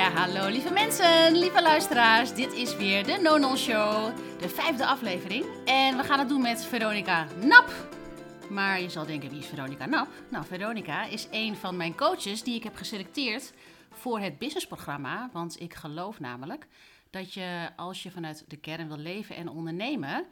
Ja, hallo lieve mensen, lieve luisteraars. Dit is weer de No Show, de vijfde aflevering. En we gaan het doen met Veronica Nap. Maar je zal denken, wie is Veronica Nap? Nou, Veronica is een van mijn coaches die ik heb geselecteerd voor het businessprogramma. Want ik geloof namelijk dat je, als je vanuit de kern wil leven en ondernemen,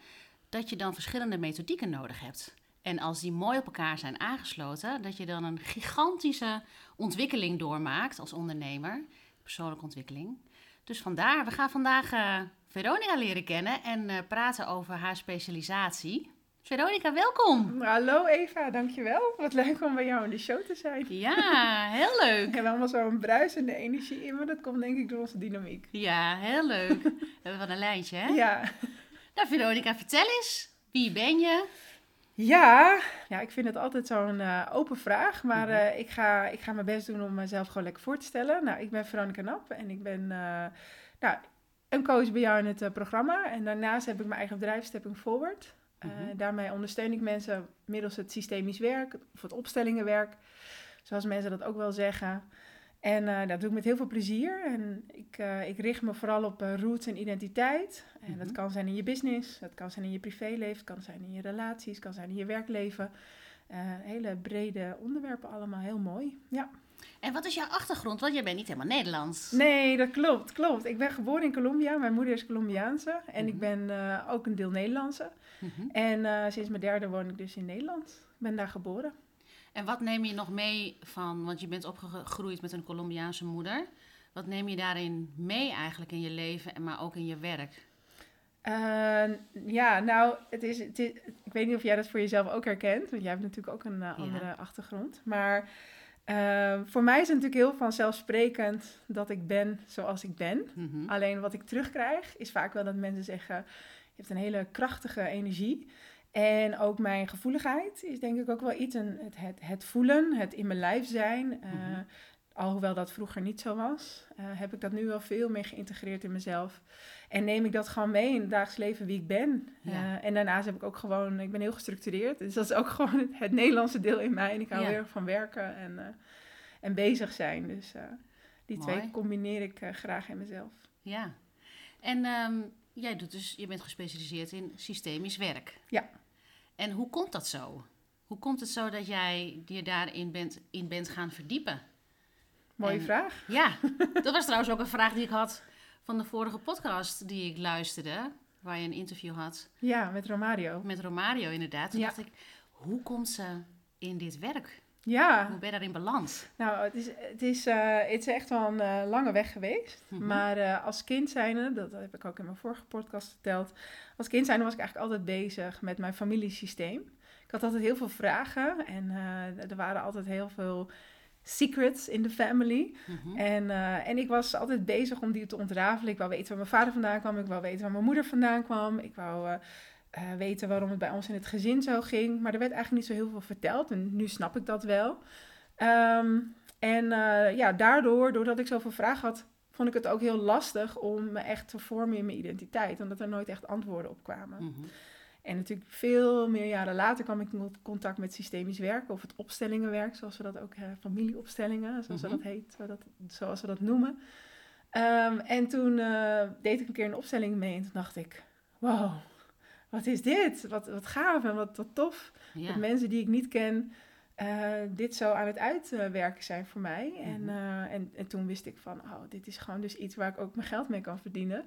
dat je dan verschillende methodieken nodig hebt. En als die mooi op elkaar zijn aangesloten, dat je dan een gigantische ontwikkeling doormaakt als ondernemer, persoonlijke ontwikkeling. Dus vandaar, we gaan vandaag uh, Veronica leren kennen en uh, praten over haar specialisatie. Veronica, welkom. Hallo Eva, dankjewel. Wat leuk om bij jou in de show te zijn. Ja, heel leuk. Heb allemaal zo'n bruisende energie in, maar dat komt denk ik door onze dynamiek. Ja, heel leuk. we hebben van een lijntje, hè? Ja. Nou, Veronica, vertel eens. Wie ben je? Ja, ja, ik vind het altijd zo'n uh, open vraag. Maar uh, ik, ga, ik ga mijn best doen om mezelf gewoon lekker voor te stellen. Nou, ik ben Veronica Nap en ik ben uh, nou, een coach bij jou in het programma. En daarnaast heb ik mijn eigen bedrijf Stepping Forward. -hmm. Daarmee ondersteun ik mensen middels het systemisch werk of het opstellingenwerk. Zoals mensen dat ook wel zeggen. En uh, dat doe ik met heel veel plezier. En ik, uh, ik richt me vooral op uh, roots en identiteit. En mm -hmm. dat kan zijn in je business, dat kan zijn in je privéleven, het kan zijn in je relaties, het kan zijn in je werkleven. hele brede onderwerpen allemaal, heel mooi. Ja. En wat is jouw achtergrond? Want jij bent niet helemaal Nederlands. Nee, dat klopt, klopt. Ik ben geboren in Colombia. Mijn moeder is Colombiaanse. En mm -hmm. ik ben ook een deel Nederlandse. -hmm. En sinds mijn derde woon ik dus in Nederland. Ik ben daar geboren. En wat neem je nog mee van, want je bent opgegroeid met een Colombiaanse moeder. Wat neem je daarin mee eigenlijk in je leven en maar ook in je werk? Uh, ja, nou, het is, het is, ik weet niet of jij dat voor jezelf ook herkent, want jij hebt natuurlijk ook een uh, andere ja. achtergrond. Maar uh, voor mij is het natuurlijk heel vanzelfsprekend dat ik ben zoals ik ben. Mm -hmm. Alleen wat ik terugkrijg is vaak wel dat mensen zeggen, je hebt een hele krachtige energie. En ook mijn gevoeligheid is denk ik ook wel iets. Een, het, het, het voelen, het in mijn lijf zijn. Uh, mm-hmm. Alhoewel dat vroeger niet zo was, uh, heb ik dat nu wel veel meer geïntegreerd in mezelf. En neem ik dat gewoon mee in het dagelijks leven wie ik ben. Ja. Uh, en daarnaast heb ik ook gewoon, ik ben heel gestructureerd. Dus dat is ook gewoon het, het Nederlandse deel in mij. En ik hou ja. heel erg van werken en, en bezig zijn. Dus die Mooi. twee combineer ik graag in mezelf. Ja. En um, jij doet dus, je bent gespecialiseerd in systemisch werk. Ja. En hoe komt dat zo? Hoe komt het zo dat jij je daarin bent, in bent gaan verdiepen? Mooie en, vraag. Ja, dat was trouwens ook een vraag die ik had van de vorige podcast die ik luisterde, waar je een interview had. Ja, met Romario. Met Romario, inderdaad. Toen ja. dacht ik, hoe komt ze in dit werk? Ja. Hoe ben je daarin beland? Nou, het is, het is, uh, het is echt wel een uh, lange weg geweest. Mm -hmm. Maar uh, als kind zijnde, dat heb ik ook in mijn vorige podcast verteld. Als kind zijnde was ik eigenlijk altijd bezig met mijn familiesysteem. Ik had altijd heel veel vragen en er waren altijd heel veel secrets in de family. Mm -hmm. en, en ik was altijd bezig om die te ontrafelen. Ik wou weten waar mijn vader vandaan kwam. Ik wou weten waar mijn moeder vandaan kwam. Ik wou uh, weten waarom het bij ons in het gezin zo ging. Maar er werd eigenlijk niet zo heel veel verteld. En nu snap ik dat wel. Um, en uh, ja, daardoor, doordat ik zoveel vragen had, vond ik het ook heel lastig om me echt te vormen in mijn identiteit. Omdat er nooit echt antwoorden op kwamen. Mm -hmm. En natuurlijk veel meer jaren later kwam ik in contact met systemisch werken. Of het opstellingenwerk, zoals we dat ook uh, familieopstellingen, zoals mm -hmm. dat heet, dat, zoals we dat noemen. Um, en toen deed ik een keer een opstelling mee en toen dacht ik, wow, wat is dit? Wat, wat gaaf en wat, wat tof. Ja. Dat mensen die ik niet ken, uh, dit zo aan het uitwerken zijn voor mij. Mm -hmm. en, uh, en, en toen wist ik van, oh, dit is gewoon dus iets waar ik ook mijn geld mee kan verdienen.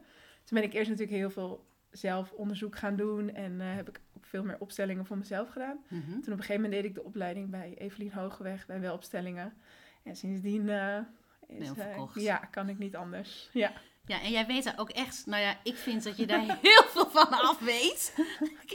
Toen ben ik eerst natuurlijk heel veel zelf onderzoek gaan doen en uh, heb ik ook veel meer opstellingen voor mezelf gedaan. Mm -hmm. Toen op een gegeven moment deed ik de opleiding bij Evelien Hogeweg bij Welopstellingen. En sindsdien is, ja, kan ik niet anders. Ja. Ja, en jij weet daar ook echt, nou ja, ik vind dat je daar heel veel van af weet.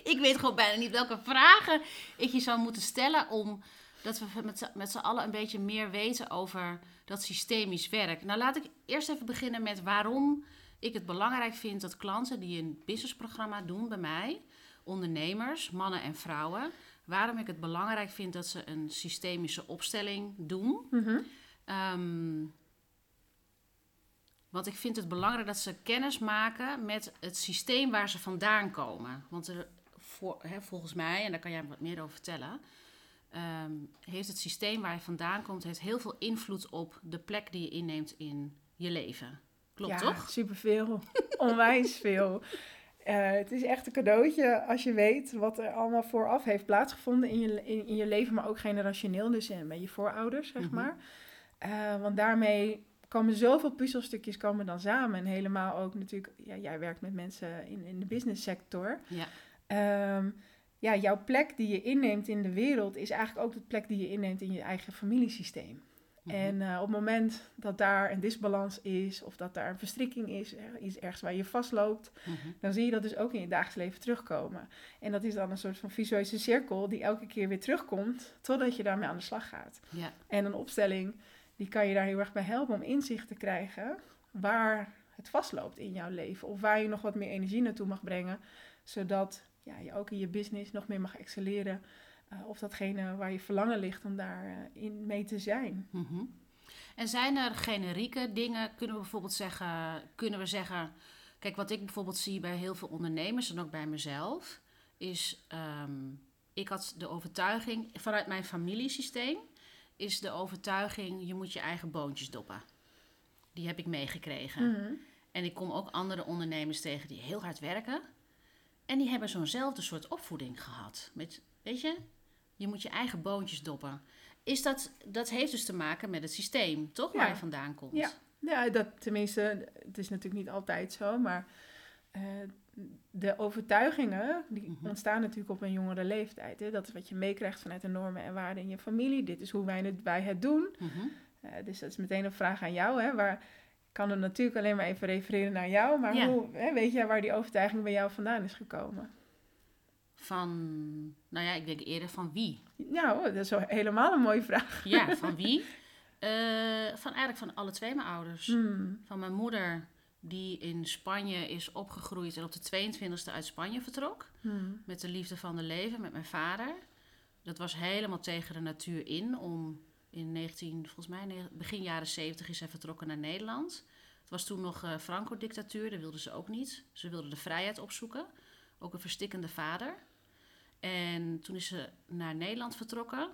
ik weet gewoon bijna niet welke vragen ik je zou moeten stellen om dat we met z'n allen een beetje meer weten over dat systemisch werk. Nou, laat ik eerst even beginnen met waarom ik het belangrijk vind dat klanten die een businessprogramma doen bij mij, ondernemers, mannen en vrouwen, waarom ik het belangrijk vind dat ze een systemische opstelling doen. Mm -hmm. um, want ik vind het belangrijk dat ze kennis maken met het systeem waar ze vandaan komen. Want er, voor, hè, volgens mij, en daar kan jij wat meer over vertellen, um, heeft het systeem waar je vandaan komt heeft heel veel invloed op de plek die je inneemt in je leven. Klopt ja, toch? superveel. Onwijs veel. Uh, het is echt een cadeautje als je weet wat er allemaal vooraf heeft plaatsgevonden in je, in, in je leven, maar ook generationeel, dus met je voorouders, zeg Mhm. maar. Uh, want daarmee komen zoveel puzzelstukjes komen dan samen. En helemaal ook natuurlijk, ja, jij werkt met mensen in, in de business sector. Ja. Um, ja, jouw plek die je inneemt in de wereld is eigenlijk ook de plek die je inneemt in je eigen familiesysteem. Mhm. En uh, op het moment dat daar een disbalans is of dat daar een verstrikking is, iets ergens waar je vastloopt, Mhm. dan zie je dat dus ook in je dagelijks leven terugkomen. En dat is dan een soort van visueuze cirkel die elke keer weer terugkomt totdat je daarmee aan de slag gaat. Ja. En een opstelling die kan je daar heel erg bij helpen om inzicht te krijgen waar het vastloopt in jouw leven of waar je nog wat meer energie naartoe mag brengen, zodat ja, je ook in je business nog meer mag excelleren. Uh, of datgene waar je verlangen ligt om daarin uh, in mee te zijn. Mhm. En zijn er generieke dingen, kunnen we bijvoorbeeld zeggen, kunnen we zeggen, kijk wat ik bijvoorbeeld zie bij heel veel ondernemers en ook bij mezelf, is um, ik had de overtuiging, vanuit mijn familiesysteem, is de overtuiging, je moet je eigen boontjes doppen. Die heb ik meegekregen. Mm -hmm. En ik kom ook andere ondernemers tegen die heel hard werken. En die hebben zo'nzelfde soort opvoeding gehad. Met, weet je, je moet je eigen boontjes doppen. Is dat, dat heeft dus te maken met het systeem, toch? Ja. Waar je vandaan komt. Ja, ja dat, tenminste, het is natuurlijk niet altijd zo, maar uh, de overtuigingen die Mhm. ontstaan natuurlijk op een jongere leeftijd. Hè? Dat is wat je meekrijgt vanuit de normen en waarden in je familie. Dit is hoe wij het, wij het doen. Mhm. Uh, dus dat is meteen een vraag aan jou. Hè? Waar, ik kan er natuurlijk alleen maar even refereren naar jou, maar Ja. hoe, hè, weet jij waar die overtuiging bij jou vandaan is gekomen? Van, nou ja, ik denk eerder van wie? Nou, dat is helemaal een mooie vraag. Ja, van wie? Eh, van eigenlijk van alle twee mijn ouders. Hmm. Van mijn moeder, die in Spanje is opgegroeid en op de 22e uit Spanje vertrok. Hmm. Met de liefde van de leven, met mijn vader. Dat was helemaal tegen de natuur in. Om in 19, volgens mij begin jaren 70 is hij vertrokken naar Nederland. Het was toen nog eh, Franco-dictatuur, dat wilden ze ook niet. Ze wilden de vrijheid opzoeken. Ook een verstikkende vader. En toen is ze naar Nederland vertrokken.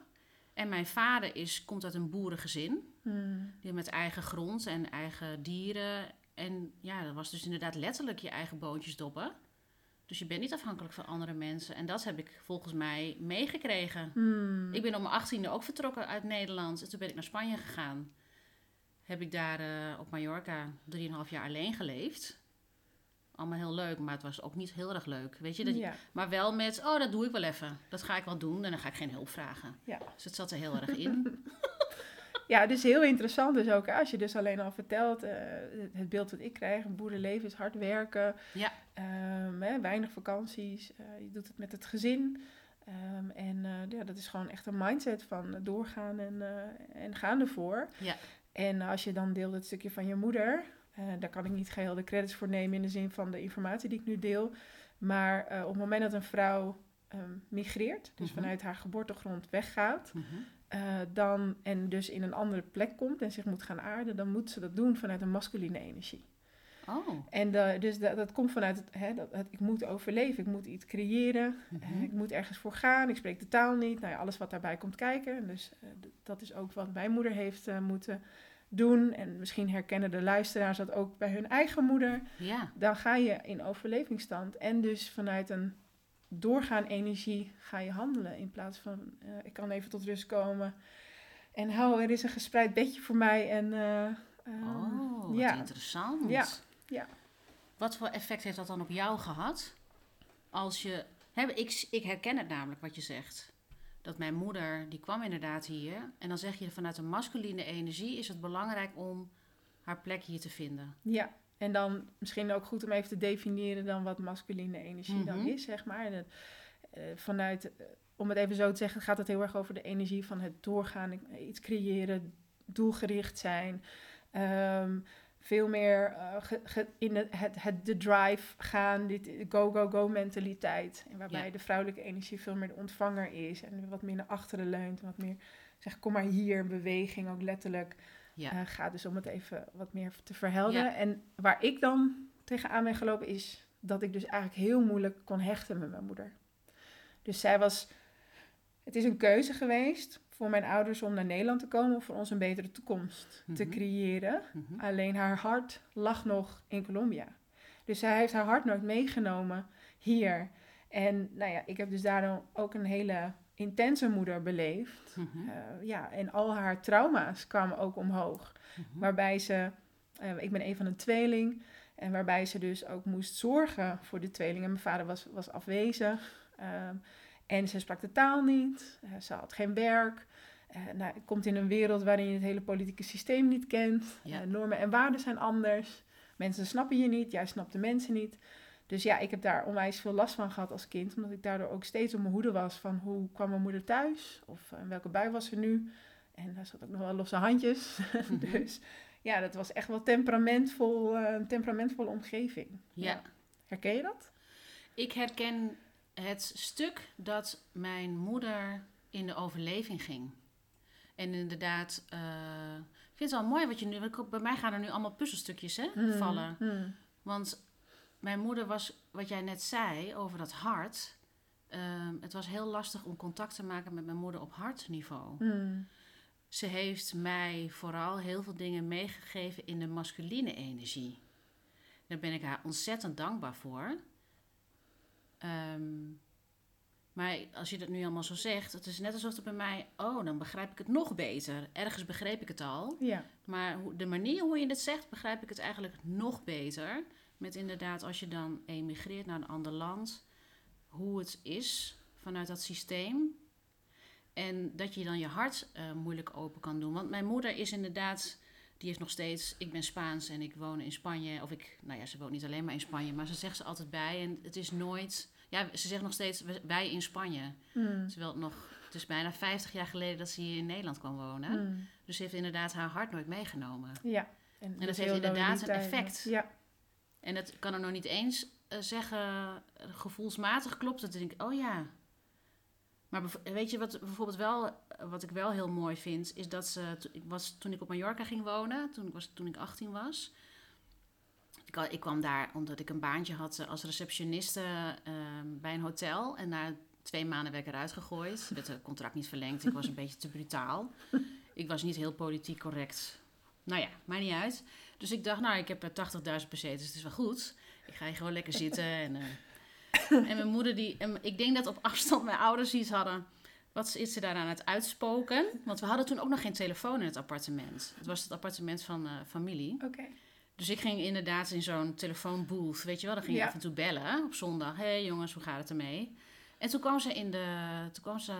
En mijn vader is, komt uit een boerengezin. Hmm. Die met eigen grond en eigen dieren. En ja, dat was dus inderdaad letterlijk je eigen boontjes doppen. Dus je bent niet afhankelijk van andere mensen. En dat heb ik volgens mij meegekregen. Hmm. Ik ben op mijn achttiende ook vertrokken uit Nederland. En toen ben ik naar Spanje gegaan. Heb ik daar eh, op Mallorca 3,5 jaar alleen geleefd. Allemaal heel leuk, maar het was ook niet heel erg leuk. Weet je, dat, ja. maar wel met, oh, dat doe ik wel even. Dat ga ik wel doen en dan ga ik geen hulp vragen. Ja. Dus het zat er heel erg in. Ja, dus heel interessant dus ook. Als je dus alleen al vertelt, eh, het beeld wat ik krijg, een boerenleven is hard werken. Ja. Ehm, hè, weinig vakanties. eh, je doet het met het gezin. Ehm, en eh, ja, dat is gewoon echt een mindset van doorgaan en, en gaan ervoor. Ja. En als je dan deelt het stukje van je moeder, daar kan ik niet geheel de credits voor nemen in de zin van de informatie die ik nu deel. Maar op het moment dat een vrouw ehm, migreert, dus Mhm. vanuit haar geboortegrond weggaat, Mhm. Eh, dan, en dus in een andere plek komt en zich moet gaan aarden, dan moet ze dat doen vanuit een masculine energie. Oh. En de, dus dat, dat komt vanuit het, hè, dat, het- ik moet overleven, ik moet iets creëren, Mhm. eh, ik moet ergens voor gaan, ik spreek de taal niet, nou ja, alles wat daarbij komt kijken. En Dus eh, dat is ook wat mijn moeder heeft eh, moeten doen. En misschien herkennen de luisteraars dat ook bij hun eigen moeder. Ja. Dan ga je in overlevingsstand en dus vanuit een doorgaan energie ga je handelen. In plaats van, eh, ik kan even tot rust komen. En hou, er is een gespreid bedje voor mij. En, eh, eh, Oh, wat ja. interessant. Ja, ja. Wat voor effect heeft dat dan op jou gehad? Als je... Hè, ik, ik herken het namelijk wat je zegt. Dat mijn moeder, die kwam inderdaad hier. En dan zeg je vanuit een masculine energie is het belangrijk om haar plek hier te vinden. Ja, en dan misschien ook goed om even te definiëren dan wat masculine energie dan Mhm. is, zeg maar. En het, eh, vanuit, eh, om het even zo te zeggen, gaat het heel erg over de energie van het doorgaan, eh, iets creëren, doelgericht zijn. Ehm, veel meer ge- ge- in het, het, het, de drive gaan, dit go, go, go mentaliteit. En waarbij Ja. de vrouwelijke energie veel meer de ontvanger is en wat meer naar achteren leunt. en Wat meer, zeg, kom maar hier, beweging ook letterlijk. Ja. Eh, gaat dus om het even wat meer te verhelderen. Ja. En waar ik dan tegenaan ben gelopen is dat ik dus eigenlijk heel moeilijk kon hechten met mijn moeder. Dus zij was, het is een keuze geweest voor mijn ouders om naar Nederland te komen om voor ons een betere toekomst te Mhm. creëren. Mhm. Alleen haar hart lag nog in Colombia. Dus zij heeft haar hart nooit meegenomen hier. En nou ja, ik heb dus daarom ook een hele intense moeder beleefd. Mhm. Eh, ja, en al haar trauma's kwamen ook omhoog. Mhm. Waarbij ze, eh, ik ben een van een tweeling, en waarbij ze dus ook moest zorgen voor de tweeling. En mijn vader was, was afwezig. ehm, en ze sprak de taal niet. eh, ze had geen werk. nou, je komt in een wereld waarin je het hele politieke systeem niet kent. Ja. Normen en waarden zijn anders. Mensen snappen je niet, jij snapt de mensen niet. Dus ja, ik heb daar onwijs veel last van gehad als kind. Omdat ik daardoor ook steeds op mijn hoede was van hoe kwam mijn moeder thuis? Of eh, in welke bui was ze nu? En daar zat ook nog wel losse handjes. Mhm. dus ja, dat was echt wel temperamentvol, eh, een temperamentvolle omgeving. Ja. Herken je dat? Ik herken het stuk dat mijn moeder in de overleving ging. En inderdaad, eh, ik vind het wel mooi wat je nu... Bij mij gaan er nu allemaal puzzelstukjes hè, Hmm, vallen. hmm. Want mijn moeder was, wat jij net zei over dat hart... ehm, het was heel lastig om contact te maken met mijn moeder op hartniveau. Hmm. Ze heeft mij vooral heel veel dingen meegegeven in de masculine energie. Daar ben ik haar ontzettend dankbaar voor. Ehm, maar als je dat nu allemaal zo zegt, het is net alsof het bij mij, oh, dan begrijp ik het nog beter. Ergens begreep ik het al. Ja, Maar de manier hoe je het zegt, begrijp ik het eigenlijk nog beter. Met inderdaad, als je dan emigreert naar een ander land, hoe het is vanuit dat systeem. En dat je dan je hart eh, moeilijk open kan doen. Want mijn moeder is inderdaad, die heeft nog steeds, ik ben Spaans en ik woon in Spanje. Of ik, nou ja, ze woont niet alleen maar in Spanje, maar ze zegt ze altijd bij. En het is nooit, ja, ze zegt nog steeds wij in Spanje. Hmm. Terwijl het nog, het is bijna 50 jaar geleden dat ze hier in Nederland kwam wonen. Hmm. Dus ze heeft inderdaad haar hart nooit meegenomen. ja. dat dus heeft heel inderdaad een effect. Ja, En dat kan er nog niet eens eh, zeggen, gevoelsmatig klopt het. Dan denk ik, oh ja. Maar weet je wat bijvoorbeeld wel, eh, wat ik wel heel mooi vind, is dat ze, ik was, toen ik op Mallorca ging wonen, toen ik, was, toen ik 18 was. Ik, kwam daar omdat ik een baantje had eh, als receptioniste eh, bij een hotel. En na twee maanden werd ik eruit gegooid. Werd het contract niet verlengd. Ik was een beetje te brutaal. Ik was niet heel politiek correct. Nou ja, maakt niet uit. Dus ik dacht, nou, ik heb er 80.000 pesetas, het is wel goed. Ik ga hier gewoon lekker zitten. En, eh, en mijn moeder, die, en ik denk dat op afstand mijn ouders iets hadden. Wat is ze daar aan het uitspoken? Want we hadden toen ook nog geen telefoon in het appartement. Het was het appartement van eh, familie. oké. Dus ik ging inderdaad in zo'n telefoonbooth, weet je wel. Dan ging je Ja. af en toe bellen op zondag. Hé hey, jongens, hoe gaat het ermee? En toen kwam ze in de... Toen kwam ze,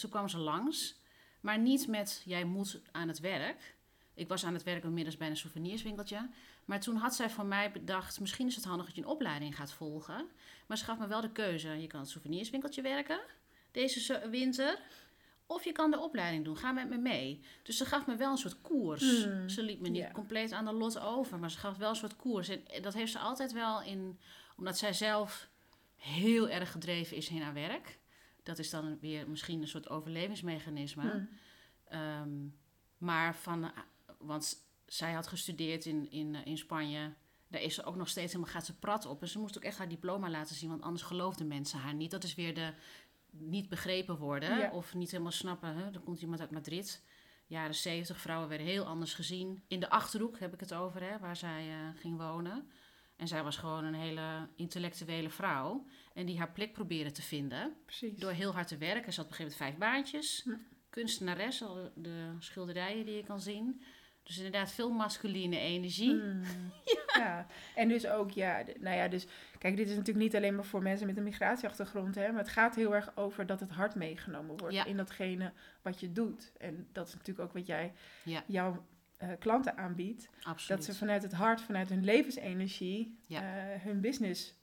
toen kwam ze langs. Maar niet met, jij moet aan het werk. Ik was aan het werk inmiddels bij een souvenirswinkeltje. Maar toen had zij van mij bedacht... misschien is het handig dat je een opleiding gaat volgen. Maar ze gaf me wel de keuze. Je kan het souvenirswinkeltje werken deze winter... Of je kan de opleiding doen. Ga met me mee. Dus ze gaf me wel een soort koers. Hmm, Ze liet me niet compleet aan de lot over. Maar ze gaf wel een soort koers. En dat heeft ze altijd wel in... Omdat zij zelf heel erg gedreven is in haar werk. Dat is dan weer misschien een soort overlevingsmechanisme. Hmm. Ehm, maar van, want zij had gestudeerd in, in, eh, in Spanje. Daar is ze ook nog steeds helemaal, gaat ze prat op. En ze moest ook echt haar diploma laten zien, want anders geloofden mensen haar niet. Dat is weer de niet begrepen worden Ja. of niet helemaal snappen. Hè? Er komt iemand uit Madrid. Jaren 70, vrouwen werden heel anders gezien. In de Achterhoek heb ik het over, hè, waar zij eh, ging wonen. En zij was gewoon een hele intellectuele vrouw. En die haar plek probeerde te vinden. Precies. Door heel hard te werken. Ze had op een gegeven moment vijf baantjes. Hm. Kunstenares, al de schilderijen die je kan zien. Dus inderdaad veel masculine energie. Hmm. Ja. en dus ook, ja, nou ja, dus kijk, dit is natuurlijk niet alleen maar voor mensen met een migratieachtergrond, hè, maar het gaat heel erg over dat het hart meegenomen wordt Ja. in datgene wat je doet. En dat is natuurlijk ook wat jij Ja. jouw eh, klanten aanbiedt, Absoluut. dat ze vanuit het hart, vanuit hun levensenergie, Ja. eh, hun business,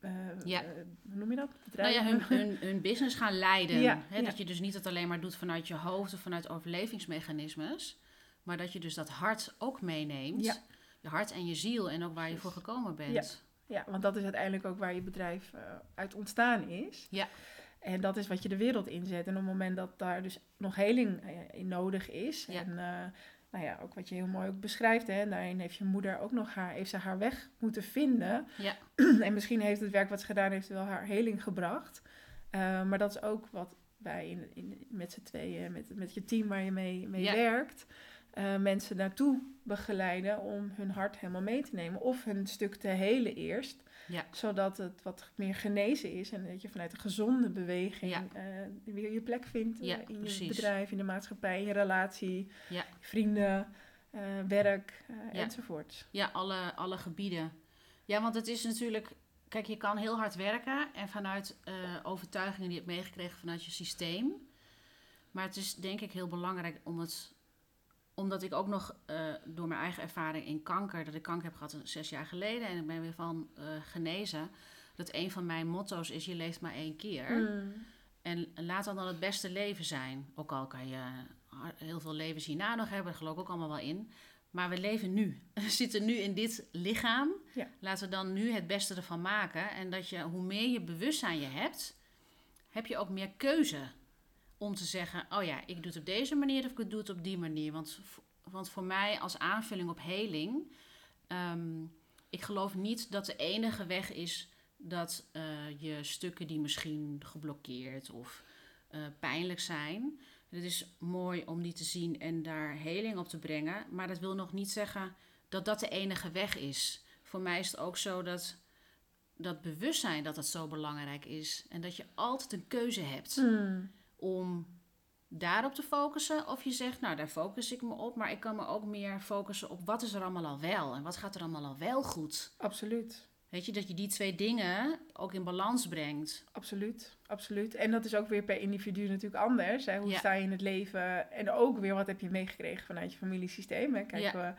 eh, Ja. hoe noem je dat? nou Bedrijf? ja, hun, hun, hun business gaan leiden. Ja, Hè, ja. Dat je dus niet het alleen maar doet vanuit je hoofd of vanuit overlevingsmechanismes. Maar dat je dus dat hart ook meeneemt. Ja. Je hart en je ziel en ook waar je voor gekomen bent. Ja, want dat is uiteindelijk ook waar je bedrijf eh, uit ontstaan is. Ja. En dat is wat je de wereld inzet. En op het moment dat daar dus nog heling eh, in nodig is. Ja. En eh, nou ja, ook wat je heel mooi ook beschrijft. Hè, daarin heeft je moeder ook nog haar, heeft ze haar weg moeten vinden. Ja. en misschien heeft het werk wat ze gedaan heeft wel haar heling gebracht. Maar dat is ook wat bij in, in, met z'n tweeën, met, met je team waar je mee, mee Ja. werkt, eh, mensen naartoe begeleiden om hun hart helemaal mee te nemen. Of hun stuk te helen eerst, Ja. zodat het wat meer genezen is en dat je vanuit een gezonde beweging Ja. eh, weer je plek vindt eh, in precies. je bedrijf, in de maatschappij, in je relatie, Ja. vrienden, werk Ja. enzovoort. Ja, alle, alle gebieden. Ja, want het is natuurlijk... Kijk, je kan heel hard werken en vanuit overtuigingen die je hebt meegekregen vanuit je systeem. Maar het is denk ik heel belangrijk om het... Omdat ik ook nog eh, door mijn eigen ervaring in kanker... dat ik kanker heb gehad zes jaar geleden en ik ben weer van eh, genezen... dat een van mijn motto's is, je leeft maar één keer. Mm. En laat dan dan het beste leven zijn. Ook al kan je heel veel levens hierna nog hebben, daar geloof ik ook allemaal wel in. Maar we leven nu. We zitten nu in dit lichaam. Ja. Laten we dan nu het beste ervan maken. En dat je, hoe meer je bewustzijn je hebt, heb je ook meer keuze. Om te zeggen, oh ja, ik doe het op deze manier of ik doe het op die manier. Want, want voor mij als aanvulling op heling, ehm, ik geloof niet dat de enige weg is dat eh, je stukken die misschien geblokkeerd of eh, pijnlijk zijn. Het is mooi om die te zien en daar heling op te brengen. Maar dat wil nog niet zeggen dat dat de enige weg is. Voor mij is het ook zo dat dat bewustzijn dat het zo belangrijk is. En dat je altijd een keuze hebt Mm. Om daarop te focussen. Of je zegt, nou daar focus ik me op. Maar ik kan me ook meer focussen op wat is er allemaal al wel. En wat gaat er allemaal al wel goed. Absoluut. Weet je, dat je die twee dingen ook in balans brengt. Absoluut, absoluut. En dat is ook weer per individu natuurlijk anders. Hè? Hoe Ja. sta je in het leven? En ook weer wat heb je meegekregen vanuit je familiesysteem? Hè? Kijken we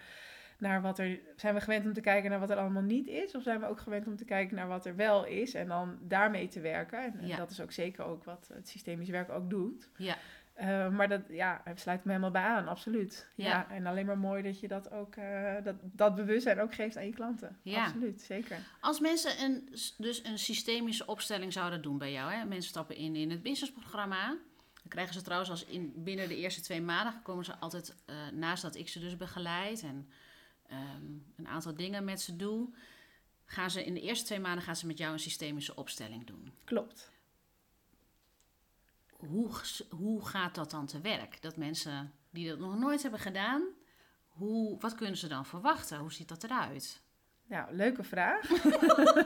naar wat er... Zijn we gewend om te kijken naar wat er allemaal niet is? Of zijn we ook gewend om te kijken naar wat er wel is? En dan daarmee te werken. En, en Ja. dat is ook zeker ook wat het systemisch werk ook doet. Ja, Eh, maar dat ja, het sluit me helemaal bij aan, absoluut. Ja. Ja. en alleen maar mooi dat je dat ook, eh, dat, dat bewustzijn ook geeft aan je klanten. Ja. Absoluut, zeker. Als mensen een, dus een systemische opstelling zouden doen bij jou, hè? mensen stappen in in het businessprogramma. Dan krijgen ze trouwens als in, binnen de eerste twee maanden komen ze altijd, eh, naast dat ik ze dus begeleid en ehm, een aantal dingen met ze doe, gaan ze in de eerste twee maanden gaan ze met jou een systemische opstelling doen. Klopt. Hoe, hoe gaat dat dan te werk? Dat mensen die dat nog nooit hebben gedaan, hoe, wat kunnen ze dan verwachten? Hoe ziet dat eruit? Nou, leuke vraag.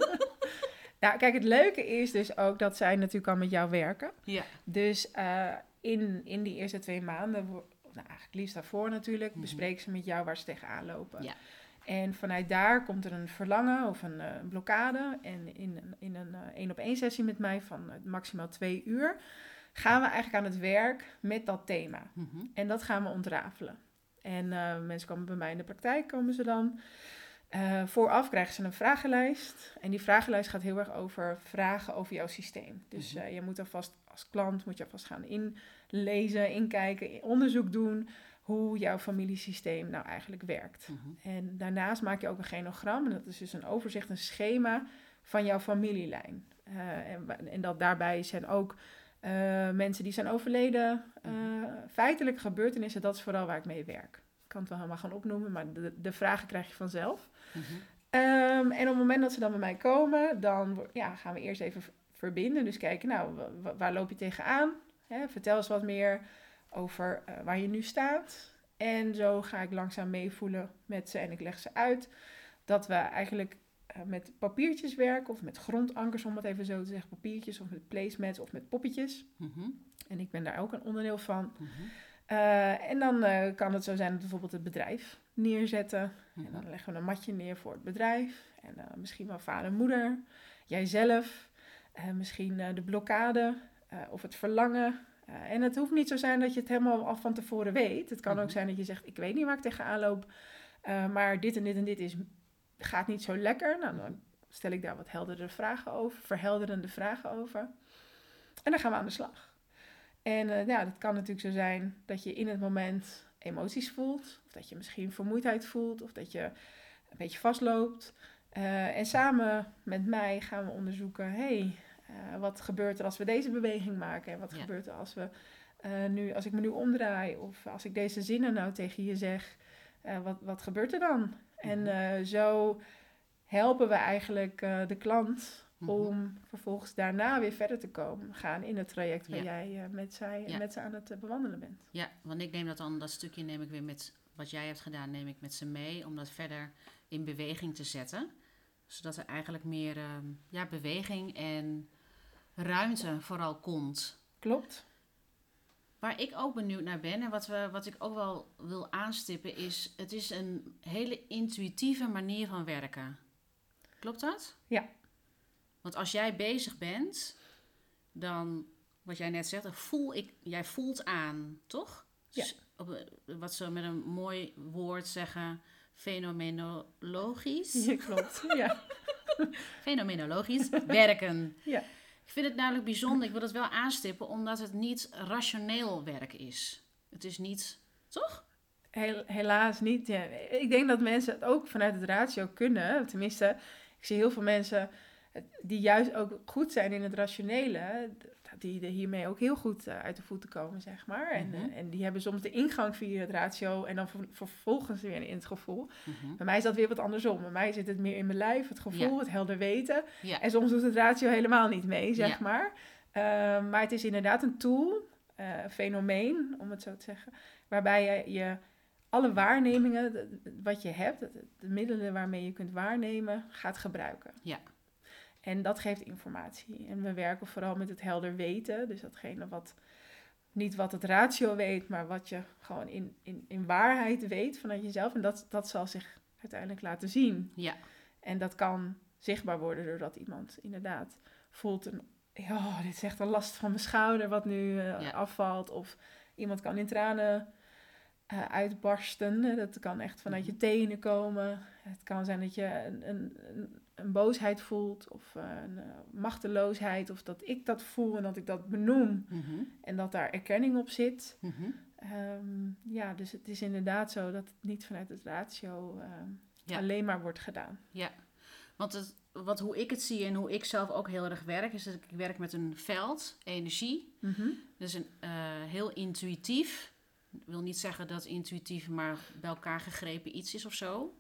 nou, kijk, het leuke is dus ook dat zij natuurlijk al met jou werken. Ja. Dus eh, in, in die eerste twee maanden, nou eigenlijk liefst daarvoor natuurlijk, Mhm. bespreken ze met jou waar ze tegenaan lopen. Ja. En vanuit daar komt er een verlangen of een eh, blokkade. En in, een- in een eh, één op één sessie met mij van eh, maximaal twee uur gaan we eigenlijk aan het werk met dat thema. Mhm. En dat gaan we ontrafelen. En eh, mensen komen bij mij in de praktijk, komen ze dan. Eh, vooraf krijgen ze een vragenlijst. En die vragenlijst gaat heel erg over vragen over jouw systeem. Dus Mhm. eh, je moet alvast als klant moet je alvast gaan inlezen, inkijken, in- onderzoek doen hoe jouw familiesysteem nou eigenlijk werkt. Mhm. En daarnaast maak je ook een genogram. En dat is dus een overzicht, een schema van jouw familielijn. Eh, en, en dat daarbij zijn ook mensen die zijn overleden. eh, feitelijke gebeurtenissen, dat is vooral waar ik mee werk. Kan het wel helemaal gaan opnoemen, maar de, de vragen krijg je vanzelf. Mhm. Ehm, en op het moment dat ze dan bij mij komen, dan ja, gaan we eerst even verbinden. Dus kijken, nou, wa- wa- waar loop je tegenaan? Hè, vertel eens wat meer over eh, waar je nu staat. En zo ga ik langzaam meevoelen met ze en ik leg ze uit dat we eigenlijk eh, met papiertjes werken of met grondankers, om het even zo te zeggen, papiertjes of met placemats of met poppetjes. Mhm. En ik ben daar ook een onderdeel van. Mhm. Eh, en dan eh, kan het zo zijn dat we bijvoorbeeld het bedrijf neerzetten. En Mhm. dan leggen we een matje neer voor het bedrijf. En eh, misschien wel vader en moeder, jijzelf, misschien de blokkade of het verlangen. En het hoeft niet zo zijn dat je het helemaal al van tevoren weet. Het kan Mhm. ook zijn dat je zegt, ik weet niet waar ik tegenaan loop. maar dit en dit en dit is, gaat niet zo lekker. Nou, dan stel ik daar wat helderder vragen over, verhelderende vragen over. En dan gaan we aan de slag. En eh, ja, dat kan natuurlijk zo zijn dat je in het moment emoties voelt. Of dat je misschien vermoeidheid voelt. Of dat je een beetje vastloopt. Eh, en samen met mij gaan we onderzoeken... hey, eh, wat gebeurt er als we deze beweging maken? En wat Ja. gebeurt er als, we, nu, als ik me nu omdraai? Of als ik deze zinnen nou tegen je zeg? wat, wat gebeurt er dan? En Mhm. zo helpen we eigenlijk de klant Mhm. om vervolgens daarna weer verder te komen gaan in het traject waar Ja. jij eh, met, zij, Ja. met ze aan het eh, bewandelen bent. Ja, want ik neem dat dan, dat stukje neem ik weer met wat jij hebt gedaan, neem ik met ze mee om dat verder in beweging te zetten. Zodat er eigenlijk meer ehm, ja, beweging en ruimte vooral komt. Klopt. Waar ik ook benieuwd naar ben en wat, we, wat ik ook wel wil aanstippen is, het is een hele intuïtieve manier van werken. Klopt dat? Ja. Want als jij bezig bent, dan, wat jij net zegt, dan voel ik, jij voelt aan, toch? Ja. Dus op, wat ze met een mooi woord zeggen, fenomenologisch. Ja, klopt. ja. Fenomenologisch werken. Ja. Ik vind het namelijk bijzonder, ik wil het wel aanstippen, omdat het niet rationeel werk is. Het is niet, toch? Helaas niet. Ja. Ik denk dat mensen het ook vanuit het ratio kunnen. Tenminste, ik zie heel veel mensen die juist ook goed zijn in het rationele, die er hiermee ook heel goed eh, uit de voeten komen, zeg maar. En, Mhm. eh, en die hebben soms de ingang via het ratio en dan ver- vervolgens weer in het gevoel. Mhm. Bij mij is dat weer wat andersom. Bij mij zit het meer in mijn lijf, het gevoel, Ja. het helder weten. Ja. En soms doet het ratio helemaal niet mee, zeg Ja. maar. Ehm, maar het is inderdaad een tool, eh, een fenomeen, om het zo te zeggen, waarbij je, je alle waarnemingen, wat je hebt, de, de middelen waarmee je kunt waarnemen, gaat gebruiken. Ja. En dat geeft informatie. En we werken vooral met het helder weten, dus datgene wat niet wat het ratio weet, maar wat je gewoon in, in, in waarheid weet vanuit jezelf. En dat, dat zal zich uiteindelijk laten zien. Ja. En dat kan zichtbaar worden doordat iemand inderdaad voelt een, ja, dit is echt een last van mijn schouder wat nu eh, Ja. afvalt. Of iemand kan in tranen eh, uitbarsten. Dat kan echt vanuit Mhm. je tenen komen. Het kan zijn dat je een, een, een, een boosheid voelt of eh, een eh, machteloosheid. Of dat ik dat voel en dat ik dat benoem Mhm. en dat daar erkenning op zit. Mhm. Ehm, ja, dus het is inderdaad zo dat het niet vanuit het ratio ehm, Ja. alleen maar wordt gedaan. Ja, want het, wat, hoe ik het zie en hoe ik zelf ook heel erg werk, is dat ik werk met een veld, energie. Mhm. Dus een, eh, heel intuïtief. Ik wil niet zeggen dat intuïtief maar bij elkaar gegrepen iets is of zo.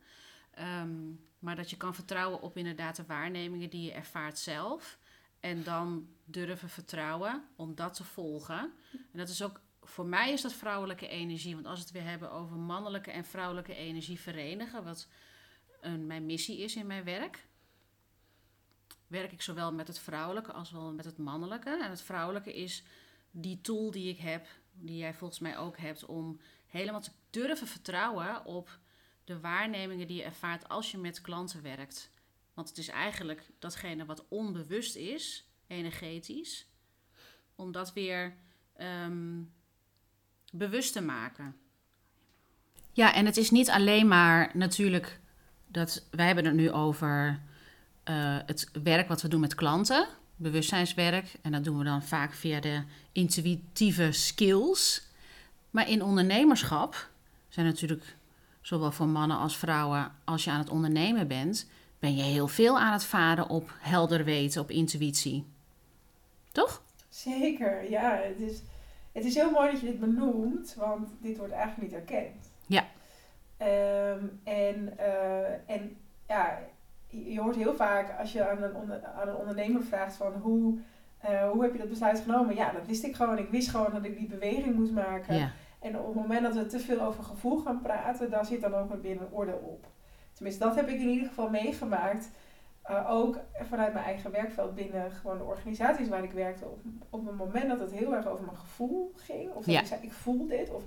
Ehm, maar dat je kan vertrouwen op inderdaad de waarnemingen die je ervaart zelf. En dan durven vertrouwen om dat te volgen. En dat is ook, voor mij is dat vrouwelijke energie. Want als we het weer hebben over mannelijke en vrouwelijke energie verenigen, wat een, mijn missie is in mijn werk, werk ik zowel met het vrouwelijke als wel met het mannelijke. En het vrouwelijke is die tool die ik heb, die jij volgens mij ook hebt, om helemaal te durven vertrouwen op de waarnemingen die je ervaart als je met klanten werkt. Want het is eigenlijk datgene wat onbewust is, energetisch, om dat weer ehm, bewust te maken. Ja, en het is niet alleen maar natuurlijk dat wij hebben het nu over eh, het werk wat we doen met klanten, bewustzijnswerk. En dat doen we dan vaak via de intuïtieve skills. Maar in ondernemerschap zijn natuurlijk zowel voor mannen als vrouwen, als je aan het ondernemen bent, ben je heel veel aan het varen op helder weten, op intuïtie. Toch? Zeker, ja. Het is, het is heel mooi dat je dit benoemt, want dit wordt eigenlijk niet erkend. Ja. Ehm, en, eh, en ja, je hoort heel vaak als je aan een, onder- aan een ondernemer vraagt van hoe, eh, hoe heb je dat besluit genomen? Ja, dat wist ik gewoon. Ik wist gewoon dat ik die beweging moest maken. Ja. En op het moment dat we te veel over gevoel gaan praten, daar zit dan ook weer een oordeel op. Tenminste, dat heb ik in ieder geval meegemaakt. Uh, ook vanuit mijn eigen werkveld binnen gewoon de organisaties waar ik werkte. Op, op een moment dat het heel erg over mijn gevoel ging. Of dat Ja. ik zei, ik voel dit. Of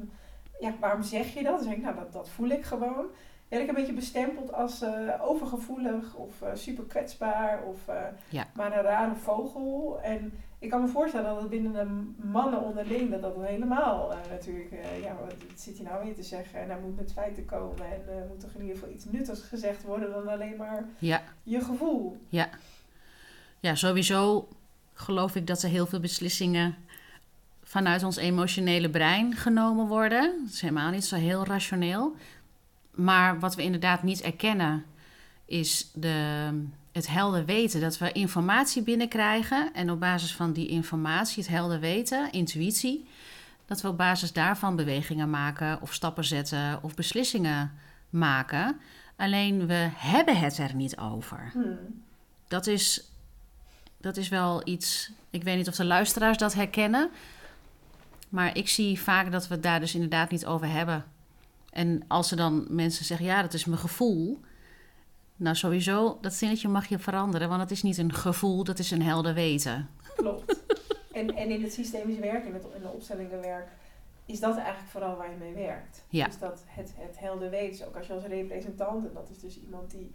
ja, waarom zeg je dat? Dan zeg ik, nou, dat, dat voel ik gewoon. werd ik een beetje bestempeld als uh, overgevoelig of uh, super kwetsbaar of Ja. maar een rare vogel. En ik kan me voorstellen dat het binnen de mannen onderling dat dat helemaal uh, natuurlijk, ja, wat zit hij nou weer te zeggen? En hij moet met feiten komen en er moet toch in ieder geval iets nuttigs gezegd worden dan alleen maar Ja. je gevoel. Ja. ja, sowieso geloof ik dat er heel veel beslissingen vanuit ons emotionele brein genomen worden. Dat is helemaal niet zo heel rationeel. Maar wat we inderdaad niet erkennen, is de, het helder weten dat we informatie binnenkrijgen. En op basis van die informatie, het helder weten, intuïtie, dat we op basis daarvan bewegingen maken of stappen zetten of beslissingen maken. Alleen we hebben het er niet over. Hmm. Dat is dat is wel iets. Ik weet niet of de luisteraars dat herkennen. Maar ik zie vaak dat we het daar dus inderdaad niet over hebben. En als er dan mensen zeggen, ja, dat is mijn gevoel. Nou, sowieso, dat zinnetje mag je veranderen, want het is niet een gevoel, dat is een helder weten. Klopt. en, en in het systemisch werk, in, het, in de opstellingenwerk, is dat eigenlijk vooral waar je mee werkt. Ja. Dus dat het, het helder weten, dus ook als je als representant, en dat is dus iemand die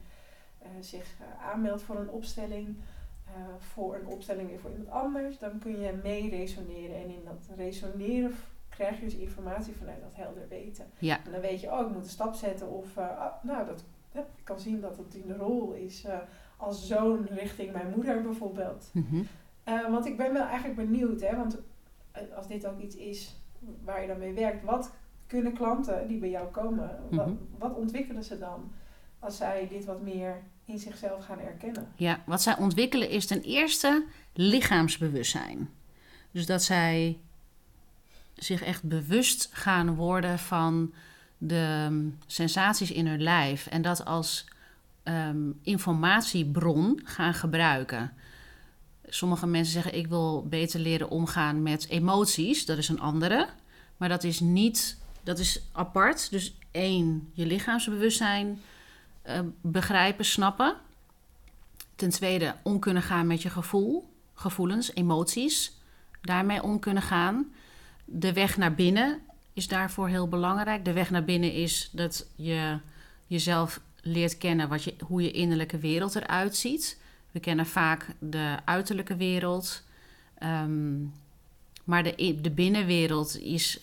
uh, zich uh, aanmeldt voor een opstelling, uh, voor een opstelling weer voor iemand anders, dan kun je mee resoneren. En in dat resoneren krijg je dus informatie vanuit dat helder weten. Ja. En dan weet je, oh, ik moet een stap zetten of, oh, nou, dat, ik kan zien dat het in de rol is als zoon richting mijn moeder bijvoorbeeld. Mm -hmm. want ik ben wel eigenlijk benieuwd, hè, want als dit ook iets is waar je dan mee werkt, wat kunnen klanten die bij jou komen, Mhm. wat, wat ontwikkelen ze dan als zij dit wat meer in zichzelf gaan erkennen? Ja, wat zij ontwikkelen is ten eerste lichaamsbewustzijn. Dus dat zij zich echt bewust gaan worden van de um, sensaties in hun lijf en dat als um, informatiebron gaan gebruiken. Sommige mensen zeggen: Ik wil beter leren omgaan met emoties. Dat is een andere. Maar dat is niet, dat is apart. Dus één, je lichaamsbewustzijn uh, begrijpen, snappen. Ten tweede, om kunnen gaan met je gevoel, gevoelens, emoties. Daarmee om kunnen gaan. De weg naar binnen is daarvoor heel belangrijk. De weg naar binnen is dat je jezelf leert kennen wat je, hoe je innerlijke wereld eruit ziet. We kennen vaak de uiterlijke wereld. Um, maar de, de binnenwereld is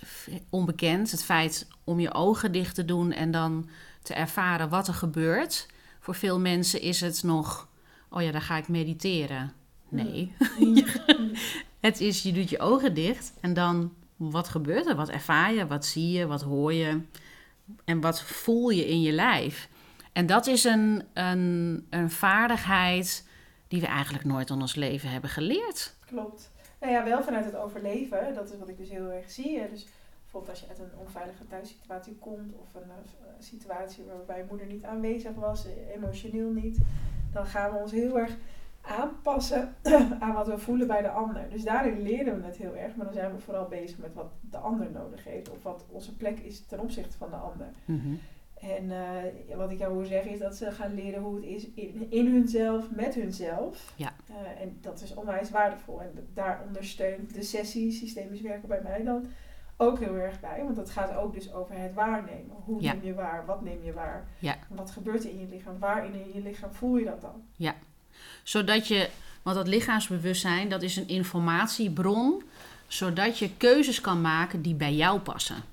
onbekend. Het feit om je ogen dicht te doen en dan te ervaren wat er gebeurt. Voor veel mensen is het nog, oh ja, dan ga ik mediteren. Nee. het is, je doet je ogen dicht en dan, wat gebeurt er? Wat ervaar je? Wat zie je? Wat hoor je? En wat voel je in je lijf? En dat is een, een, een vaardigheid die we eigenlijk nooit in ons leven hebben geleerd. Klopt. Nou ja, wel vanuit het overleven. Dat is wat ik dus heel erg zie. Dus bijvoorbeeld als je uit een onveilige thuissituatie komt of een uh, situatie waarbij moeder niet aanwezig was, emotioneel niet, dan gaan we ons heel erg aanpassen aan wat we voelen bij de ander. Dus daarin leren we het heel erg, maar dan zijn we vooral bezig met wat de ander nodig heeft of wat onze plek is ten opzichte van de ander. Mm -hmm. En uh, wat ik jou wil zeggen is dat ze gaan leren hoe het is in, in hunzelf, met hunzelf. Ja. Uh, en dat is onwijs waardevol. En daar ondersteunt de sessie systemisch werken bij mij dan ook heel erg bij. Want dat gaat ook dus over het waarnemen. Hoe Ja. neem je waar? Wat neem je waar? Ja. Wat gebeurt er in je lichaam? Waar in je lichaam voel je dat dan? Zodat je, want dat lichaamsbewustzijn, dat is een informatiebron, zodat je keuzes kan maken die bij jou passen.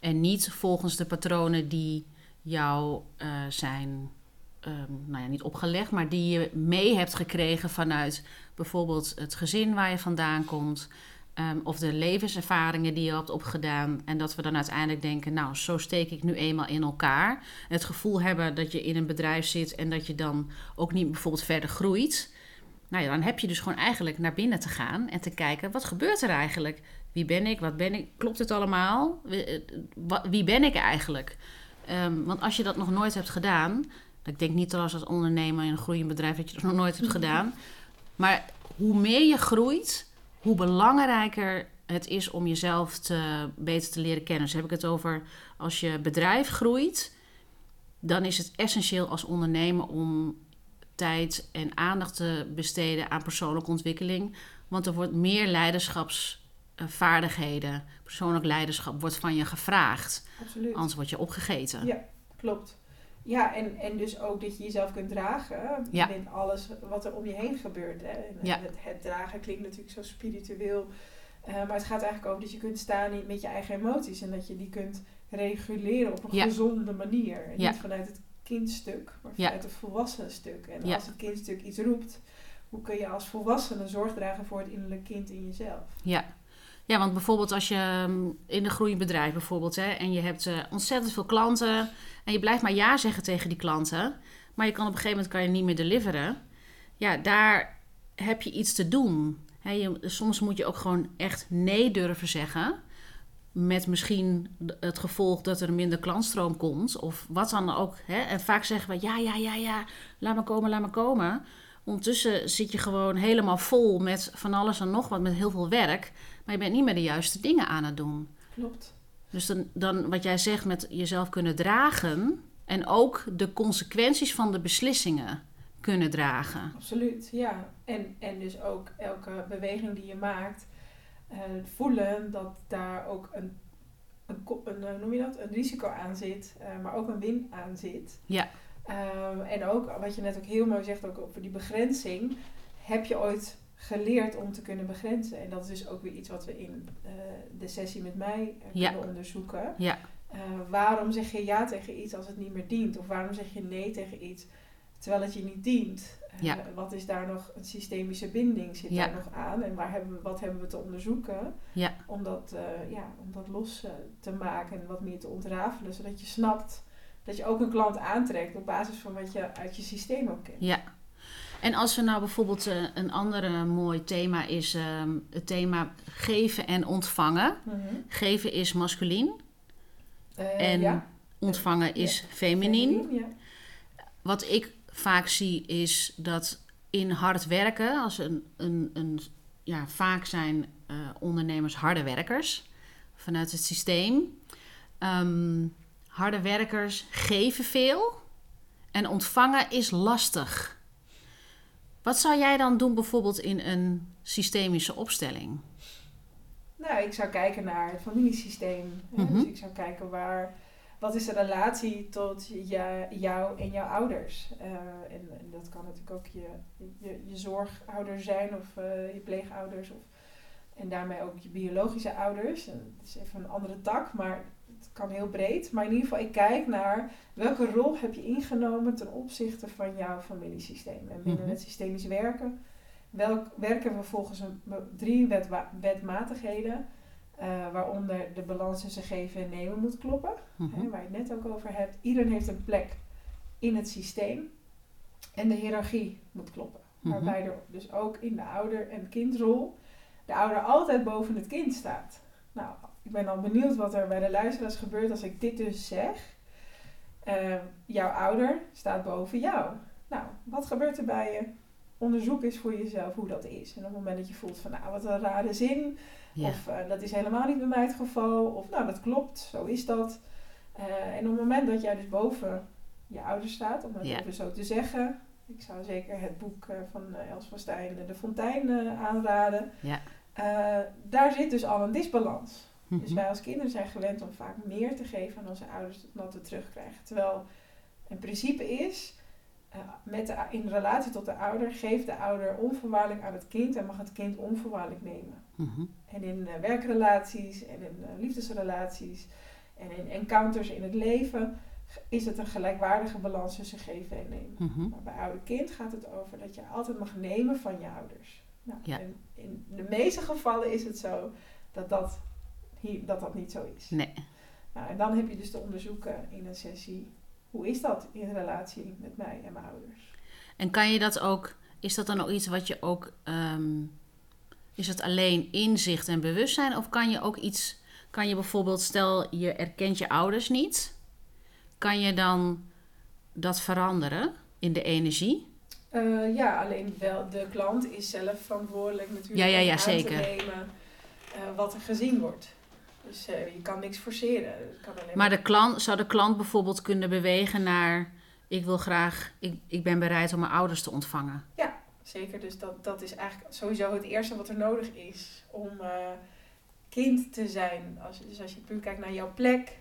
En niet volgens de patronen die jou uh, zijn, um, nou ja, niet opgelegd, maar die je mee hebt gekregen vanuit bijvoorbeeld het gezin waar je vandaan komt. Um, of de levenservaringen die je hebt opgedaan. En dat we dan uiteindelijk denken, nou, zo steek ik nu eenmaal in elkaar. Het gevoel hebben dat je in een bedrijf zit en dat je dan ook niet bijvoorbeeld verder groeit. Nou ja, dan heb je dus gewoon eigenlijk naar binnen te gaan en te kijken, wat gebeurt er eigenlijk? Wie ben ik? Wat ben ik? Klopt het allemaal? Wie ben ik eigenlijk? Um, want als je dat nog nooit hebt gedaan, ik denk niet dat als als ondernemer in een groeiend bedrijf dat je dat nog nooit hebt gedaan. Maar hoe meer je groeit, hoe belangrijker het is om jezelf te, beter te leren kennen. Dus heb ik het over als je bedrijf groeit, dan is het essentieel als ondernemer om tijd en aandacht te besteden aan persoonlijke ontwikkeling. Want er wordt meer leiderschapsvaardigheden, persoonlijk leiderschap wordt van je gevraagd. Absoluut. Anders word je opgegeten. Ja, klopt. Ja, en, en dus ook dat je jezelf kunt dragen Ja. met alles wat er om je heen gebeurt. Hè. Ja. het, het dragen klinkt natuurlijk zo spiritueel. eh, maar het gaat eigenlijk over dat je kunt staan in- met je eigen emoties. En dat je die kunt reguleren op een Ja. gezonde manier. En niet vanuit het kindstuk, maar vanuit het volwassen stuk. En als het kindstuk iets roept, hoe kun je als volwassene zorg dragen voor het innerlijke kind in jezelf? Ja. Ja, want bijvoorbeeld als je um, in een groeiend bedrijf bijvoorbeeld... Hè, en je hebt eh, ontzettend veel klanten... en je blijft maar ja zeggen tegen die klanten... maar je kan op een gegeven moment kan je niet meer deliveren... ja, daar heb je iets te doen. Hè, je, soms moet je ook gewoon echt nee durven zeggen... met misschien het gevolg dat er minder klantstroom komt... of wat dan ook. Hè. En vaak zeggen we ja, ja, ja, ja, laat me komen, laat me komen... Ondertussen zit je gewoon helemaal vol met van alles en nog wat, met heel veel werk. Maar je bent niet meer de juiste dingen aan het doen. Klopt. Dus dan, dan wat jij zegt met jezelf kunnen dragen. En ook de consequenties van de beslissingen kunnen dragen. Absoluut, ja. En, en dus ook elke beweging die je maakt, eh, voelen dat daar ook een, een, een, eh, noem je dat? een risico aan zit, eh, maar ook een win aan zit. Ja. Ehm, en ook, wat je net ook heel mooi zegt, ook over die begrenzing, heb je ooit geleerd om te kunnen begrenzen. En dat is dus ook weer iets wat we in eh, de sessie met mij Ja. kunnen onderzoeken. Ja. Eh, waarom zeg je ja tegen iets als het niet meer dient? Of waarom zeg je nee tegen iets terwijl het je niet dient? Ja. Wat is daar nog een systemische binding zit daar nog aan? En waar hebben we, wat hebben we te onderzoeken Ja. om dat, ja, om dat los te maken en wat meer te ontrafelen, zodat je snapt dat je ook een klant aantrekt op basis van wat je uit je systeem ook kent. Ja. En als we nou bijvoorbeeld eh, een andere mooi thema is ehm, het thema geven en ontvangen. Geven is masculien, Eh, En ja, ontvangen is Ja. feminien. Ja. Wat ik vaak zie is dat in hard werken, als een, een, een ja, vaak zijn eh, ondernemers harde werkers vanuit het systeem. Ehm, harde werkers geven veel en ontvangen is lastig. Wat zou jij dan doen bijvoorbeeld in een systemische opstelling? Nou, ik zou kijken naar het familiesysteem. hè. Mhm. Dus ik zou kijken waar, wat is de relatie tot je, jou en jouw ouders. Eh, en, en dat kan natuurlijk ook je, je, je zorgouder zijn of eh, je pleegouders. Of, en daarmee ook je biologische ouders. Dat is even een andere tak, maar het kan heel breed. Maar in ieder geval, ik kijk naar welke rol heb je ingenomen ten opzichte van jouw familiesysteem. En binnen Mhm. het systemisch werken welk, werken we volgens een, drie wetwa- wetmatigheden. eh, waaronder de balans tussen geven en nemen moet kloppen. Mhm. Hè, waar je het net ook over hebt. Iedereen heeft een plek in het systeem. En de hiërarchie moet kloppen. Mhm. Waarbij er dus ook in de ouder- en kindrol de ouder altijd boven het kind staat. Nou, ik ben al benieuwd wat er bij de luisteraars gebeurt als ik dit dus zeg. Eh, jouw ouder staat boven jou. Nou, wat gebeurt er bij je? Onderzoek eens voor jezelf hoe dat is. En op het moment dat je voelt van, nou, wat een rare zin. Ja. Of eh, dat is helemaal niet bij mij het geval. Of nou, dat klopt, zo is dat. Eh, en op het moment dat jij dus boven je ouders staat, om het Ja. even zo te zeggen. Ik zou zeker het boek eh, van Els van Stijn, De Fontein, aanraden. Ja. Daar zit dus al een disbalans. Dus Mhm. wij als kinderen zijn gewend om vaak meer te geven aan onze ouders dan dat we terugkrijgen. Terwijl een principe is, eh, met de, in relatie tot de ouder, geeft de ouder onvoorwaardelijk aan het kind en mag het kind onvoorwaardelijk nemen. Mhm. En in eh, werkrelaties en in eh, liefdesrelaties en in encounters in het leven is het een gelijkwaardige balans tussen geven en nemen. Mhm. Maar bij ouder kind gaat het over dat je altijd mag nemen van je ouders. Nou, Ja. in de meeste gevallen is het zo dat dat, hier, dat, dat niet zo is. Nee. Nou, en dan heb je dus te onderzoeken in een sessie, hoe is dat in relatie met mij en mijn ouders? En kan je dat ook, is dat dan ook iets wat je ook, ehm, is het alleen inzicht en bewustzijn? Of kan je ook iets, kan je bijvoorbeeld, stel je erkent je ouders niet, kan je dan dat veranderen in de energie? Eh, ja, alleen wel de klant is zelf verantwoordelijk natuurlijk Ja, ja, ja, om aan zeker. te nemen eh, wat er gezien wordt. Dus eh, je kan niks forceren. Kan alleen Maar de klant, zou de klant bijvoorbeeld kunnen bewegen naar, ik wil graag, ik, ik ben bereid om mijn ouders te ontvangen. Zeker, dus dat, dat is eigenlijk sowieso het eerste wat er nodig is om eh, kind te zijn. Als, dus als je puur kijkt naar jouw plek,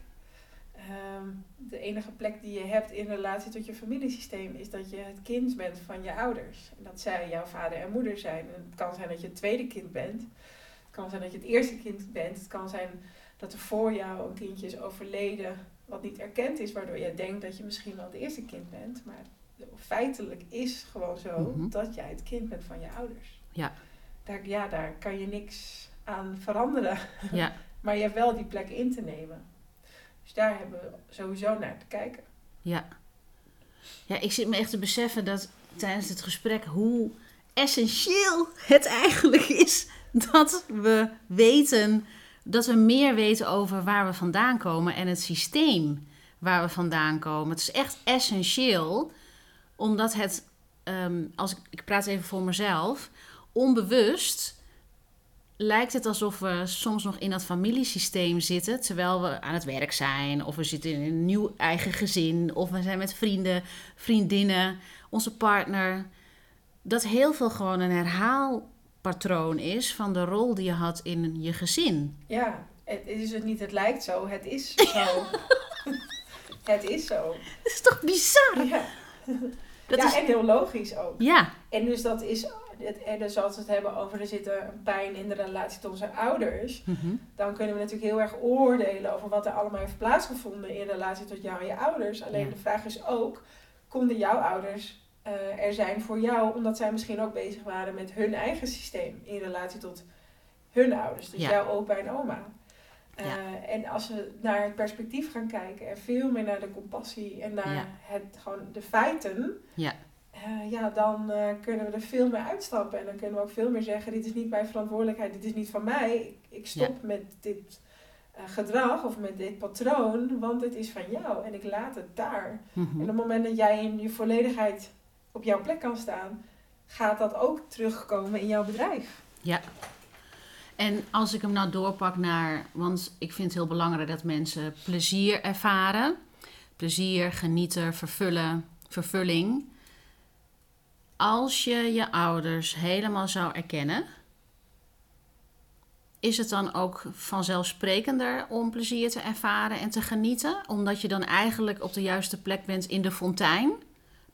ehm, de enige plek die je hebt in relatie tot je familiesysteem is dat je het kind bent van je ouders. En dat zij jouw vader en moeder zijn. En het kan zijn dat je het tweede kind bent. Het kan zijn dat je het eerste kind bent. Het kan zijn dat er voor jou een kindje is overleden wat niet erkend is, waardoor jij denkt dat je misschien wel het eerste kind bent. Maar feitelijk is gewoon zo Mhm. dat jij het kind bent van je ouders. Ja. Daar, ja, daar kan je niks aan veranderen. Ja, Maar je hebt wel die plek in te nemen. Dus daar hebben we sowieso naar te kijken. ja. Ja, ik zit me echt te beseffen dat tijdens het gesprek hoe essentieel het eigenlijk is dat we weten, dat we meer weten over waar we vandaan komen en het systeem waar we vandaan komen. Het is echt essentieel, omdat het ehm, als ik, ik praat even voor mezelf, onbewust lijkt het alsof we soms nog in dat familiesysteem zitten terwijl we aan het werk zijn, of we zitten in een nieuw eigen gezin, of we zijn met vrienden, vriendinnen, onze partner. Dat heel veel gewoon een herhaalpatroon is van de rol die je had in je gezin. Ja, het is het niet, het lijkt zo, het is zo. het is zo. Dat is toch bizar? Ja, Dat ja is, en heel logisch ook. ja, En dus dat is, het, en dus als we het hebben over er zit een pijn in de relatie tot onze ouders, Mhm. dan kunnen we natuurlijk heel erg oordelen over wat er allemaal heeft plaatsgevonden in relatie tot jou en je ouders. Alleen Ja. de vraag is ook, konden jouw ouders eh, er zijn voor jou, omdat zij misschien ook bezig waren met hun eigen systeem in relatie tot hun ouders, dus Ja. jouw opa en oma. Eh, Ja. En als we naar het perspectief gaan kijken en veel meer naar de compassie en naar Ja. het, gewoon de feiten, Ja. eh, ja, dan kunnen we er veel meer uitstappen. En dan kunnen we ook veel meer zeggen, dit is niet mijn verantwoordelijkheid, dit is niet van mij. Ik, ik stop met dit gedrag of met dit patroon, want het is van jou en ik laat het daar. Mhm. En op het moment dat jij in je volledigheid op jouw plek kan staan, gaat dat ook terugkomen in jouw bedrijf. En als ik hem nou doorpak naar, want ik vind het heel belangrijk dat mensen plezier ervaren. Plezier, genieten, vervullen, vervulling. Als je je ouders helemaal zou erkennen, is het dan ook vanzelfsprekender om plezier te ervaren en te genieten? Omdat je dan eigenlijk op de juiste plek bent in de fontein,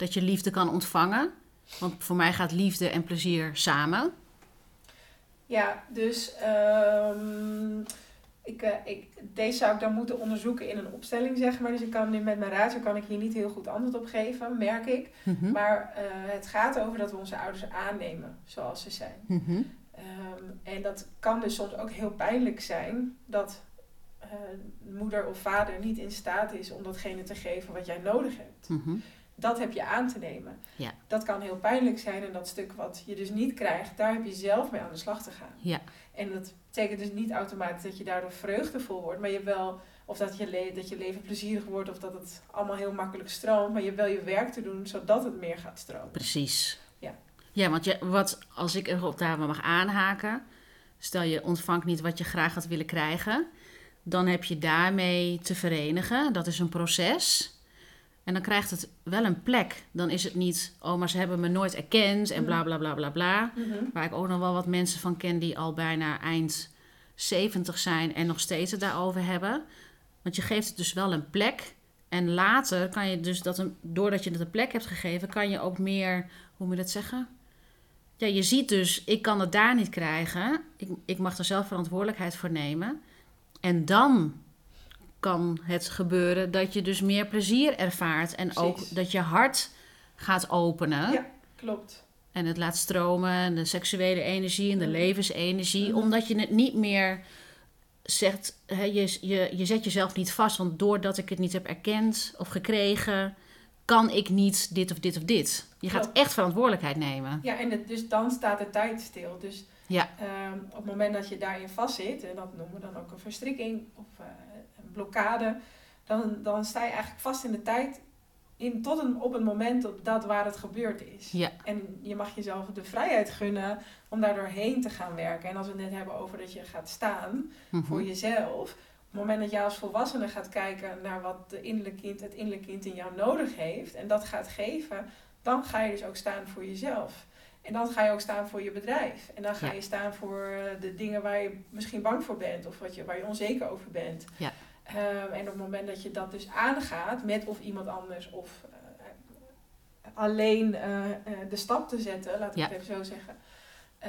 dat je liefde kan ontvangen. Want voor mij gaat liefde en plezier samen. Ja, dus ehm, ik, eh, ik, deze zou ik dan moeten onderzoeken in een opstelling, zeg maar. Dus ik kan nu met mijn ratio kan ik hier niet heel goed antwoord op geven, merk ik. Mhm. Maar eh, het gaat over dat we onze ouders aannemen zoals ze zijn. Mhm. Ehm, en dat kan dus soms ook heel pijnlijk zijn dat eh, moeder of vader niet in staat is om datgene te geven wat jij nodig hebt. Mhm. Dat heb je aan te nemen. Ja. Dat kan heel pijnlijk zijn en dat stuk wat je dus niet krijgt, daar heb je zelf mee aan de slag te gaan. Ja. En dat betekent dus niet automatisch dat je daardoor vreugdevol wordt, maar je wel, of dat je, dat je leven plezierig wordt of dat het allemaal heel makkelijk stroomt, maar je hebt wel je werk te doen zodat het meer gaat stromen. Precies. Ja. Ja, want je, wat, als ik erop daar mag aanhaken, stel je ontvangt niet wat je graag had willen krijgen, dan heb je daarmee te verenigen. Dat is een proces. En dan krijgt het wel een plek. Dan is het niet, oh, maar ze hebben me nooit erkend en bla bla bla bla bla. Mhm. Waar ik ook nog wel wat mensen van ken die al bijna eind 70 zijn en nog steeds het daarover hebben. Want je geeft het dus wel een plek. En later kan je dus dat een, doordat je het een plek hebt gegeven, kan je ook meer, hoe moet je dat zeggen? Ja, je ziet dus, ik kan het daar niet krijgen. Ik, ik mag er zelf verantwoordelijkheid voor nemen. En dan kan het gebeuren dat je dus meer plezier ervaart. En ook dat je hart gaat openen. Ja. Klopt. En het laat stromen, en de seksuele energie en de Mhm. levensenergie. Mhm. Omdat je het niet meer zegt, hè, je, je, je zet jezelf niet vast. Want doordat ik het niet heb erkend of gekregen, kan ik niet dit of dit of dit. Je gaat echt verantwoordelijkheid nemen. Ja, en het, dus dan staat de tijd stil. Dus Ja. ehm, op het moment dat je daarin vastzit, en dat noemen we dan ook een verstrikking of eh, blokkade, dan, dan sta je eigenlijk vast in de tijd in, tot een, op het moment op dat waar het gebeurd is. Ja. En je mag jezelf de vrijheid gunnen om daar doorheen te gaan werken. En als we het net hebben over dat je gaat staan Mhm. voor jezelf. Op het moment dat jij als volwassene gaat kijken naar wat de innerlijke kind, het innerlijke kind in jou nodig heeft en dat gaat geven, dan ga je dus ook staan voor jezelf. En dan ga je ook staan voor je bedrijf. En dan ga Ja. je staan voor de dingen waar je misschien bang voor bent of wat je, waar je onzeker over bent. Ja. Ehm, en op het moment dat je dat dus aangaat met of iemand anders of eh, alleen eh, eh, de stap te zetten, laat ik Ja. het even zo zeggen.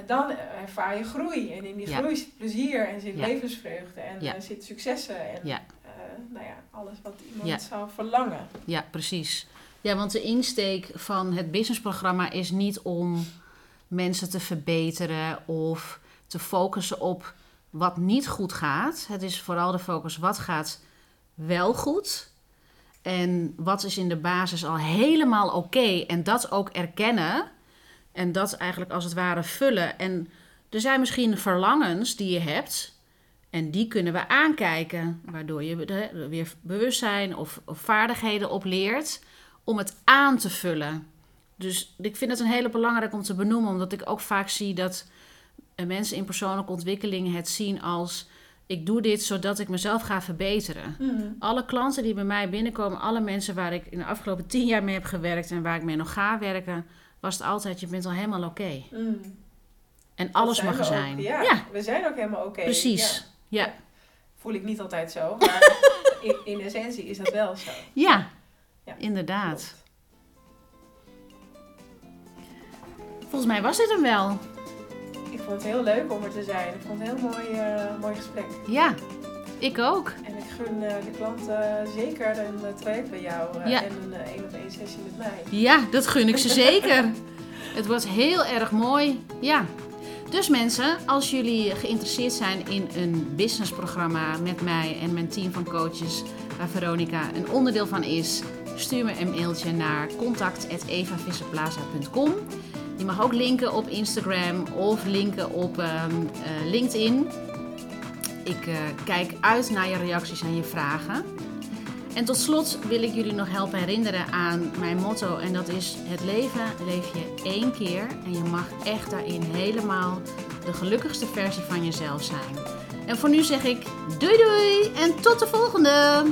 dan ervaar je groei. En in die Ja. groei zit plezier en zit Ja. levensvreugde en Ja. zit successen. En nou ja, alles wat iemand zou verlangen. Ja, precies. Ja, want de insteek van het businessprogramma is niet om mensen te verbeteren of te focussen op wat niet goed gaat. Het is vooral de focus wat gaat wel goed. En wat is in de basis al helemaal oké. En dat ook erkennen. En dat eigenlijk als het ware vullen. En er zijn misschien verlangens die je hebt. En die kunnen we aankijken. Waardoor je er weer bewustzijn of, of vaardigheden op leert. Om het aan te vullen. dus ik vind het een hele belangrijk om te benoemen, omdat ik ook vaak zie dat mensen in persoonlijke ontwikkeling het zien als ik doe dit zodat ik mezelf ga verbeteren. Mm. Alle klanten die bij mij binnenkomen, alle mensen waar ik in de afgelopen tien jaar mee heb gewerkt en waar ik mee nog ga werken, was het altijd: je bent al helemaal oké. Mm. En alles mag er ook. zijn. ja, ja, we zijn ook helemaal oké. precies. Ja. Ja. Voel ik niet altijd zo, maar in, in essentie is dat wel zo. Ja, Ja. inderdaad. Klopt. Volgens mij was dit hem wel. Ik vond het heel leuk om er te zijn. Ik vond het een heel mooi, eh, mooi gesprek. Ja, ik ook. En ik gun eh, de klanten zeker een eh, traject bij jou eh, Ja. en een eh, één op één sessie met mij. Ja, dat gun ik ze zeker. Het wordt heel erg mooi. Ja. Dus mensen, als jullie geïnteresseerd zijn in een businessprogramma met mij en mijn team van coaches, waar Veronica een onderdeel van is, stuur me een mailtje naar contact.evavisserplaza.com. Je mag ook linken op Instagram of linken op ehm, eh, LinkedIn. Ik eh, kijk uit naar je reacties en je vragen. En tot slot wil ik jullie nog helpen herinneren aan mijn motto. En dat is: het leven leef je één keer. En je mag echt daarin helemaal de gelukkigste versie van jezelf zijn. En voor nu zeg ik doei doei en tot de volgende!